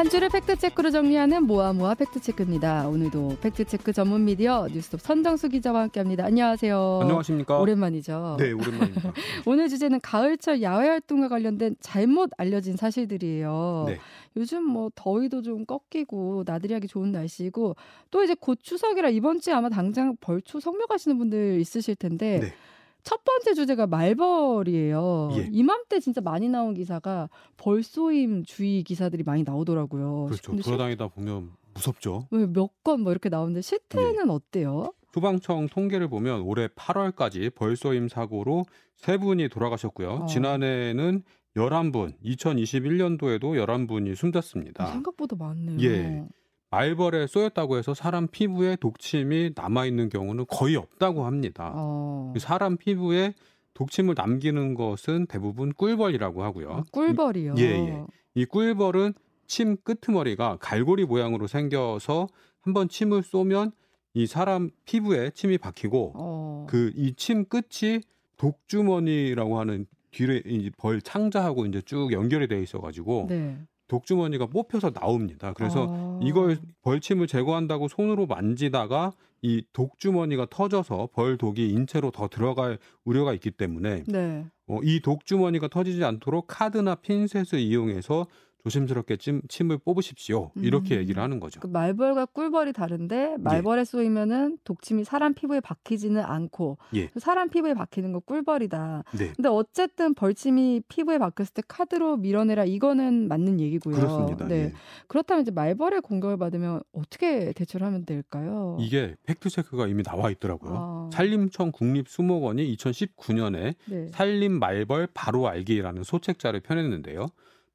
한 주를 팩트체크로 정리하는 모아모아 팩트체크입니다. 오늘도 팩트체크 전문 미디어 뉴스톱 선정수 기자와 함께합니다. 안녕하세요. 안녕하십니까. 오랜만이죠. 네, 오랜만입니다. 오늘 주제는 가을철 야외 활동과 관련된 잘못 알려진 사실들이에요. 네. 요즘 뭐 더위도 좀 꺾이고 나들이 하기 좋은 날씨고 또 이제 곧 추석이라 이번 주에 아마 당장 벌초 성묘 가시는 분들 있으실 텐데 네. 첫 번째 주제가 말벌이에요. 예. 이맘때 진짜 많이 나온 기사가 벌쏘임 주의 기사들이 많이 나오더라고요. 그렇죠. 돌아다니다 보면 무섭죠. 왜몇건 뭐 이렇게 나오는데 실태는 예. 어때요? 소방청 통계를 보면 올해 8월까지 벌쏘임 사고로 세 분이 돌아가셨고요. 어. 지난해에는 11분, 2021년도에도 11분이 숨졌습니다. 생각보다 많네요. 예. 말벌에 쏘였다고 해서 사람 피부에 독침이 남아 있는 경우는 거의 없다고 합니다. 어. 사람 피부에 독침을 남기는 것은 대부분 꿀벌이라고 하고요. 아, 꿀벌이요. 예, 예. 이 꿀벌은 침 끄트머리가 갈고리 모양으로 생겨서 한번 침을 쏘면 이 사람 피부에 침이 박히고 어. 그이 침 끝이 독주머니라고 하는 뒤에 이벌 창자하고 이제 쭉 연결이 돼 있어 가지고 네. 독주머니가 뽑혀서 나옵니다. 그래서 어. 이걸 벌침을 제거한다고 손으로 만지다가 이 독주머니가 터져서 벌독이 인체로 더 들어갈 우려가 있기 때문에 네. 어, 이 독주머니가 터지지 않도록 카드나 핀셋을 이용해서 조심스럽게 침, 침을 뽑으십시오. 이렇게 음. 얘기를 하는 거죠. 그 말벌과 꿀벌이 다른데 말벌에 쏘이면은 독침이 사람 피부에 박히지는 않고 예. 사람 피부에 박히는 거 꿀벌이다. 네. 근데 어쨌든 벌침이 피부에 박혔을 때 카드로 밀어내라 이거는 맞는 얘기고요. 그렇습니다. 네. 예. 그렇다면 이제 말벌의 공격을 받으면 어떻게 대처를 하면 될까요? 이게 팩트 체크가 이미 나와 있더라고요. 아. 산림청 국립수목원이 2019년에 네. 산림 말벌 바로 알기라는 소책자를 펴냈는데요.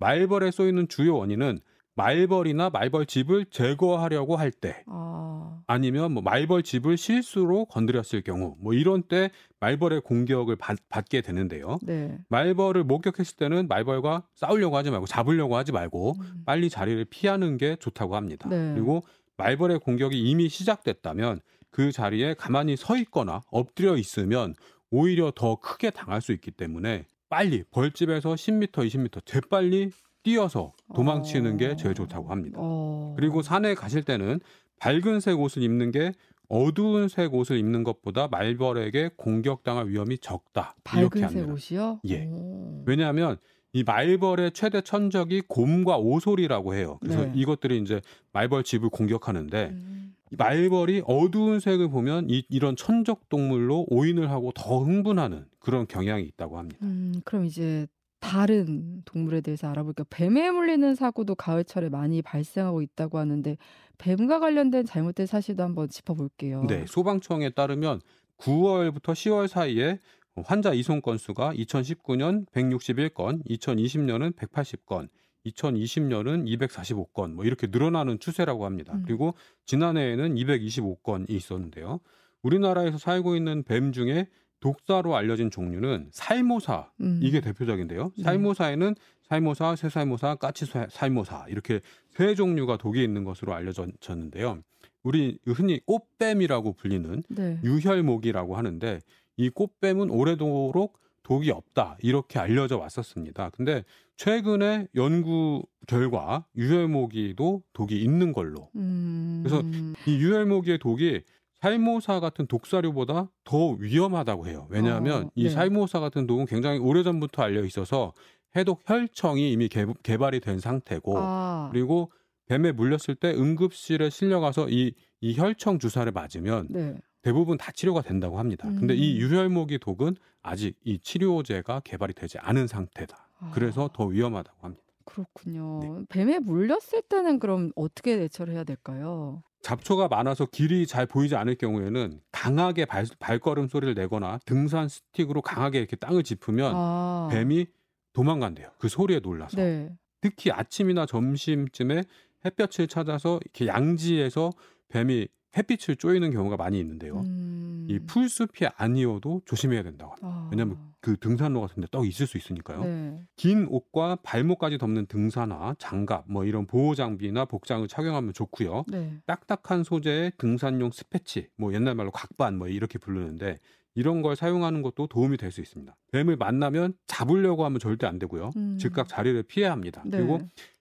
말벌에 쏘이는 주요 원인은 말벌이나 말벌집을 제거하려고 할 때, 아. 아니면 뭐 말벌집을 실수로 건드렸을 경우, 뭐 이런 때 말벌의 공격을 받, 받게 되는데요. 네. 말벌을 목격했을 때는 말벌과 싸우려고 하지 말고 잡으려고 하지 말고 음. 빨리 자리를 피하는 게 좋다고 합니다. 네. 그리고 말벌의 공격이 이미 시작됐다면 그 자리에 가만히 서 있거나 엎드려 있으면 오히려 더 크게 당할 수 있기 때문에 빨리 벌집에서 10m, 20m 재빨리 뛰어서 도망치는 게 제일 좋다고 합니다. 어. 그리고 산에 가실 때는 밝은색 옷을 입는 게 어두운 색 옷을 입는 것보다 말벌에게 공격당할 위험이 적다. 이렇게 밝은색 합니다. 옷이요? 예. 오. 왜냐하면 이 말벌의 최대 천적이 곰과 오솔이라고 해요. 그래서 네. 이것들이 이제 말벌 집을 공격하는데 음. 이 말벌이 어두운 색을 보면 이, 이런 천적 동물로 오인을 하고 더 흥분하는 그런 경향이 있다고 합니다. 음, 그럼 이제 다른 동물에 대해서 알아볼게요. 뱀에 물리는 사고도 가을철에 많이 발생하고 있다고 하는데 뱀과 관련된 잘못된 사실도 한번 짚어볼게요. 네, 소방청에 따르면 9월부터 10월 사이에 환자 이송 건수가 2019년 161건, 2020년은 180건, 2020년은 245건 뭐 이렇게 늘어나는 추세라고 합니다. 음. 그리고 지난해에는 225건이 있었는데요. 우리나라에서 살고 있는 뱀 중에 독사로 알려진 종류는 살모사 음. 이게 대표적인데요. 네. 살모사에는 살모사, 새살모사, 까치살모사 이렇게 세 종류가 독이 있는 것으로 알려졌는데요. 우리 흔히 꽃뱀이라고 불리는 네. 유혈모기라고 하는데 이 꽃뱀은 오래도록 독이 없다 이렇게 알려져 왔었습니다. 근데 최근에 연구 결과 유혈모기도 독이 있는 걸로 음. 그래서 이 유혈모기의 독이 살모사 같은 독사류보다 더 위험하다고 해요. 왜냐하면 어, 이 네. 살모사 같은 독은 굉장히 오래전부터 알려 있어서 해독 혈청이 이미 개, 개발이 된 상태고 아, 그리고 뱀에 물렸을 때 응급실에 실려가서 이, 이 혈청 주사를 맞으면 네. 대부분 다 치료가 된다고 합니다. 근데 음. 이 유혈모기 독은 아직 이 치료제가 개발이 되지 않은 상태다. 아, 그래서 더 위험하다고 합니다. 그렇군요. 네. 뱀에 물렸을 때는 그럼 어떻게 대처를 해야 될까요? 잡초가 많아서 길이 잘 보이지 않을 경우에는 강하게 발, 발걸음 소리를 내거나 등산 스틱으로 강하게 이렇게 땅을 짚으면 아, 뱀이 도망간대요. 그 소리에 놀라서. 네. 특히 아침이나 점심쯤에 햇볕을 찾아서 이렇게 양지에서 뱀이 햇빛을 쪼이는 경우가 많이 있는데요. 음. 이 풀숲이 아니어도 조심해야 된다고 합니다. 아, 왜냐하면 그 등산로 같은 데떡 있을 수 있으니까요. 네. 긴 옷과 발목까지 덮는 등산화, 장갑, 뭐 이런 보호 장비나 복장을 착용하면 좋고요. 네. 딱딱한 소재의 등산용 스패치, 뭐 옛날 말로 각반 뭐 이렇게 부르는데 이런 걸 사용하는 것도 도움이 될 수 있습니다. 뱀을 만나면 잡으려고 하면 절대 안 되고요. 음. 즉각 자리를 피해야 합니다. 네. 그리고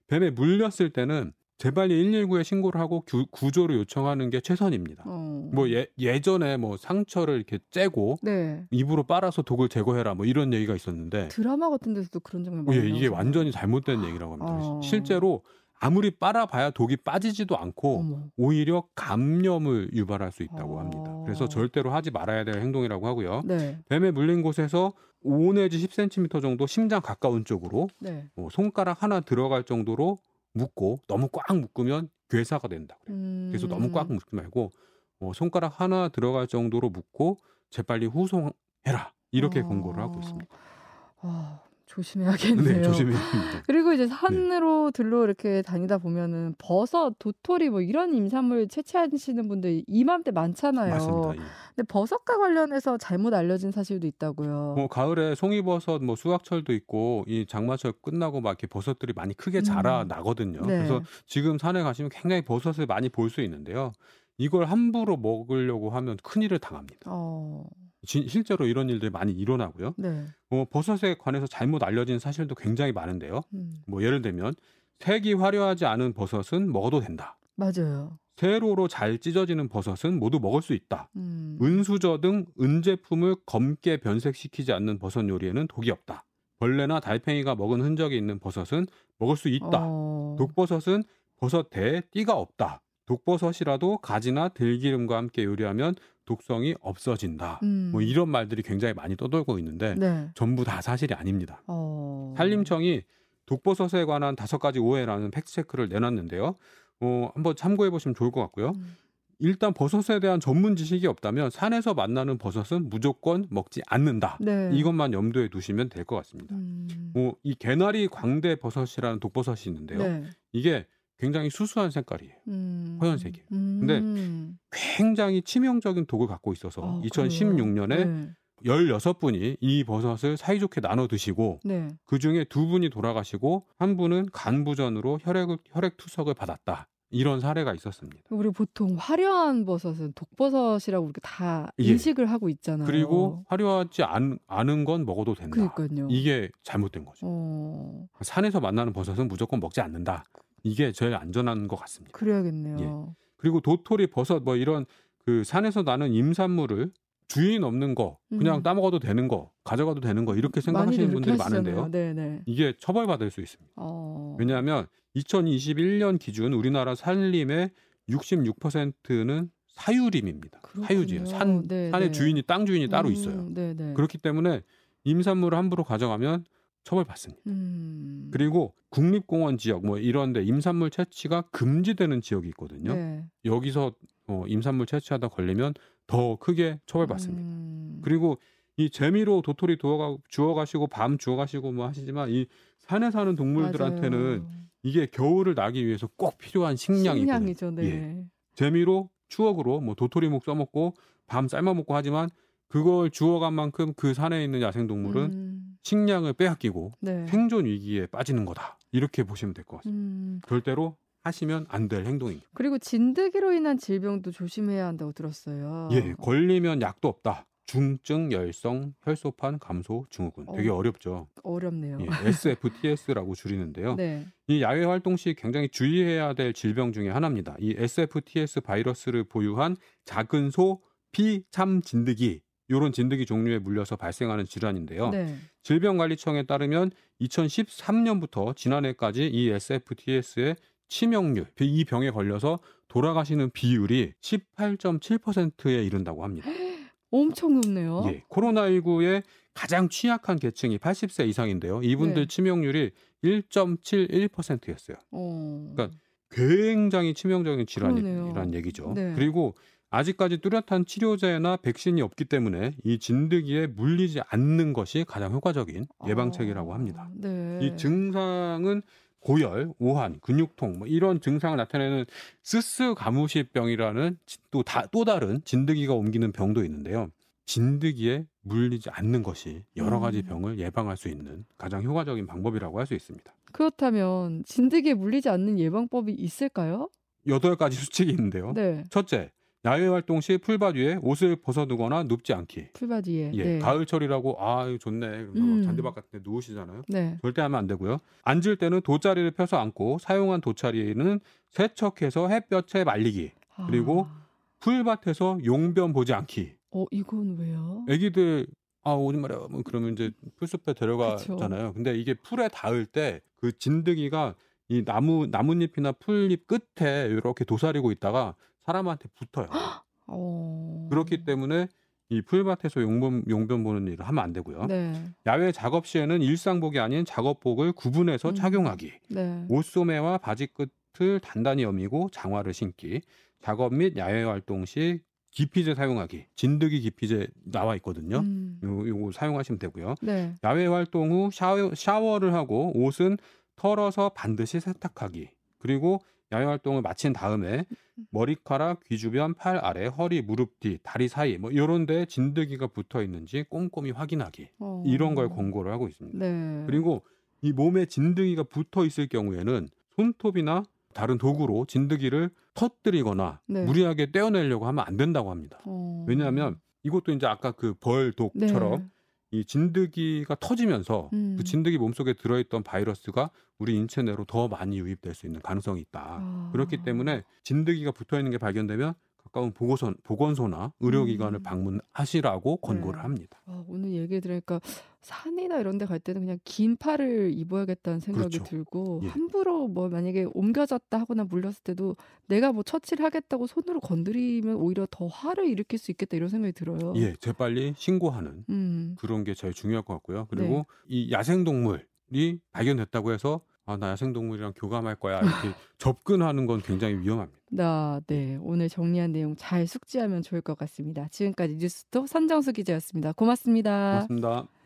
뱀에 물렸을 때는 재빨리 119에 신고를 하고 구, 구조를 요청하는 게 최선입니다. 어. 뭐 예, 예전에 뭐 상처를 이렇게 째고 네. 입으로 빨아서 독을 제거해라 뭐 이런 얘기가 있었는데 드라마 같은 데서도 그런 장면 어, 많이 예, 이게 나오잖아요. 완전히 잘못된 얘기라고 합니다. 어. 실제로 아무리 빨아봐야 독이 빠지지도 않고 어머. 오히려 감염을 유발할 수 있다고 어. 합니다. 그래서 절대로 하지 말아야 될 행동이라고 하고요. 네. 뱀에 물린 곳에서 5 내지 10cm 정도 심장 가까운 쪽으로 네. 어, 손가락 하나 들어갈 정도로 묶고 너무 꽉 묶으면 괴사가 된다. 그래요. 음. 그래서 너무 꽉 묶지 말고 어, 손가락 하나 들어갈 정도로 묶고 재빨리 후송해라 이렇게 어. 권고를 하고 있습니다. 아, 조심해야겠네요. 네, 조심해야. 그리고 이제 산으로 들로 이렇게 다니다 보면은 버섯, 도토리 뭐 이런 임산물 채취하시는 분들 이맘때 많잖아요. 맞습니다. 예. 근데 버섯과 관련해서 잘못 알려진 사실도 있다고요. 뭐 가을에 송이버섯, 뭐 수확철도 있고 이 장마철 끝나고 막 이렇게 버섯들이 많이 크게 자라 음. 나거든요. 네. 그래서 지금 산에 가시면 굉장히 버섯을 많이 볼 수 있는데요. 이걸 함부로 먹으려고 하면 큰일을 당합니다. 어, 진- 실제로 이런 일들이 많이 일어나고요. 네. 어, 버섯에 관해서 잘못 알려진 사실도 굉장히 많은데요. 음, 뭐 예를 들면 색이 화려하지 않은 버섯은 먹어도 된다. 맞아요. 세로로 잘 찢어지는 버섯은 모두 먹을 수 있다. 음, 은수저 등 은제품을 검게 변색시키지 않는 버섯 요리에는 독이 없다. 벌레나 달팽이가 먹은 흔적이 있는 버섯은 먹을 수 있다. 어, 독버섯은 버섯 대에 띠가 없다. 독버섯이라도 가지나 들기름과 함께 요리하면 독성이 없어진다. 음, 뭐 이런 말들이 굉장히 많이 떠돌고 있는데 네. 전부 다 사실이 아닙니다. 어, 산림청이 독버섯에 관한 다섯 가지 오해라는 팩트체크를 내놨는데요. 어, 한번 참고해 보시면 좋을 것 같고요. 음, 일단 버섯에 대한 전문 지식이 없다면 산에서 만나는 버섯은 무조건 먹지 않는다. 네. 이것만 염두에 두시면 될 것 같습니다. 음, 어, 이 개나리 광대 버섯이라는 독버섯이 있는데요. 네. 이게 굉장히 수수한 색깔이에요. 음, 허연색이에요. 음, 굉장히 치명적인 독을 갖고 있어서 아, 2016년에 그래요? 16분이 이 버섯을 사이좋게 나눠 드시고 네. 네. 그 중에 두 분이 돌아가시고 한 분은 간부전으로 혈액 혈액 투석을 받았다. 이런 사례가 있었습니다. 우리 보통 화려한 버섯은 독버섯이라고 이렇게 다 예. 인식을 하고 있잖아요. 그리고 화려하지 않, 않은 건 먹어도 된다. 그러니까요. 이게 잘못된 거죠. 어, 산에서 만나는 버섯은 무조건 먹지 않는다. 이게 제일 안전한 것 같습니다. 그래야겠네요. 그리고 도토리, 버섯 뭐 이런 그 산에서 나는 임산물을 주인 없는 거 그냥 음. 따먹어도 되는 거 가져가도 되는 거 이렇게 생각하시는 분들이 하시잖아요. 많은데요. 네네. 이게 처벌받을 수 있습니다. 어, 왜냐하면 2021년 기준 우리나라 산림의 66%는 사유림입니다. 사유지예요. 산 네, 산의 네. 주인이 땅 주인이 따로 음, 있어요. 네네. 그렇기 때문에 임산물을 함부로 가져가면 처벌받습니다. 음, 그리고 국립공원 지역 뭐 이런데 임산물 채취가 금지되는 지역이 있거든요. 네. 여기서 어, 임산물 채취하다 걸리면 더 크게 처벌받습니다. 음, 그리고 이 재미로 도토리 두어가, 주워 가시고 밤 주워 가시고 뭐 하시지만 이 산에 사는 동물들한테는 맞아요. 이게 겨울을 나기 위해서 꼭 필요한 식량이거든요. 식량이죠. 네. 예. 재미로 추억으로 뭐 도토리묵 써먹고 밤 삶아먹고 하지만 그걸 주워간 만큼 그 산에 있는 야생동물은 음, 식량을 빼앗기고 네. 생존 위기에 빠지는 거다. 이렇게 보시면 될 것 같습니다. 음, 절대로 하시면 안 될 행동입니다. 그리고 진드기로 인한 질병도 조심해야 한다고 들었어요. 예, 걸리면 약도 없다. 중증 열성 혈소판 감소 증후군. 되게 어. 어렵죠. 어렵네요. 예, SFTS라고 줄이는데요. 네. 이 야외 활동 시 굉장히 주의해야 될 질병 중에 하나입니다. 이 SFTS 바이러스를 보유한 작은 소 피참 진드기 이런 진드기 종류에 물려서 발생하는 질환인데요. 네. 질병관리청에 따르면 2013년부터 지난해까지 이 SFTS의 치명률, 이 병에 걸려서 돌아가시는 비율이 18.7%에 이른다고 합니다. 엄청 높네요. 예, 코로나19에 가장 취약한 계층이 80세 이상인데요. 이분들 네. 치명률이 1.71%였어요. 어. 그러니까 굉장히 치명적인 질환이라는 그러네요. 얘기죠. 네. 그리고 아직까지 뚜렷한 치료제나 백신이 없기 때문에 이 진드기에 물리지 않는 것이 가장 효과적인 예방책이라고 아, 합니다. 네. 이 증상은 고열, 오한, 근육통 뭐 이런 증상을 나타내는 스스 가무시병이라는 또, 다, 또 다른 진드기가 옮기는 병도 있는데요. 진드기에 물리지 않는 것이 여러 가지 음. 병을 예방할 수 있는 가장 효과적인 방법이라고 할 수 있습니다. 그렇다면 진드기에 물리지 않는 예방법이 있을까요? 여덟 가지 수칙이 있는데요. 네. 첫째, 야외 활동 시 풀밭 위에 옷을 벗어두거나 눕지 않기. 풀밭 위에. 예, 네. 가을철이라고 아 좋네. 그래서 음. 잔디밭 같은 데 누우시잖아요. 네. 절대 하면 안 되고요. 앉을 때는 돗자리를 펴서 앉고 사용한 돗자리는 세척해서 햇볕에 말리기. 그리고 아. 풀밭에서 용변 보지 않기. 어 이건 왜요? 애기들 아 오지 마라 뭐 그러면 이제 풀숲에 데려가잖아요. 근데 이게 풀에 닿을 때 그 진드기가 이 나무 나뭇잎이나 풀잎 끝에 이렇게 도사리고 있다가 사람한테 붙어요. 어. 그렇기 때문에 이 풀밭에서 용변 용변 보는 일을 하면 안 되고요. 네. 야외 작업 시에는 일상복이 아닌 작업복을 구분해서 음. 착용하기. 네. 옷소매와 바지 끝을 단단히 여미고 장화를 신기. 작업 및 야외 활동 시 기피제 사용하기. 진드기 기피제 나와 있거든요. 음. 요, 요거 사용하시면 되고요. 네. 야외 활동 후 샤워, 샤워를 하고 옷은 털어서 반드시 세탁하기. 그리고 야외 활동을 마친 다음에 머리카락, 귀 주변, 팔 아래, 허리, 무릎 뒤, 다리 사이 뭐 이런 데 진드기가 붙어 있는지 꼼꼼히 확인하기. 어. 이런 걸 권고를 하고 있습니다. 네. 그리고 이 몸에 진드기가 붙어 있을 경우에는 손톱이나 다른 도구로 진드기를 터뜨리거나 네. 무리하게 떼어내려고 하면 안 된다고 합니다. 어. 왜냐하면 이것도 이제 아까 그 벌 독처럼 네. 이 진드기가 터지면서 음. 그 진드기 몸속에 들어있던 바이러스가 우리 인체 내로 더 많이 유입될 수 있는 가능성이 있다. 아. 그렇기 때문에 진드기가 붙어 있는 게 발견되면 가까운 보건소, 보건소나 의료기관을 음. 방문하시라고 권고를 네. 합니다. 아, 오늘 얘기 들으니까 산이나 이런 데 갈 때는 그냥 긴 팔을 입어야겠다는 생각이 그렇죠. 들고 예. 함부로 뭐 만약에 옮겨졌다 하거나 물렸을 때도 내가 뭐 처치를 하겠다고 손으로 건드리면 오히려 더 화를 일으킬 수 있겠다 이런 생각이 들어요. 예, 재빨리 신고하는 음. 그런 게 제일 중요할 것 같고요. 그리고 네. 이 야생동물이 발견됐다고 해서 아, 나 야생동물이랑 교감할 거야. 이렇게 접근하는 건 굉장히 위험합니다. 나, 네. 오늘 정리한 내용 잘 숙지하면 좋을 것 같습니다. 지금까지 뉴스톱 선정수 기자였습니다. 고맙습니다. 고맙습니다.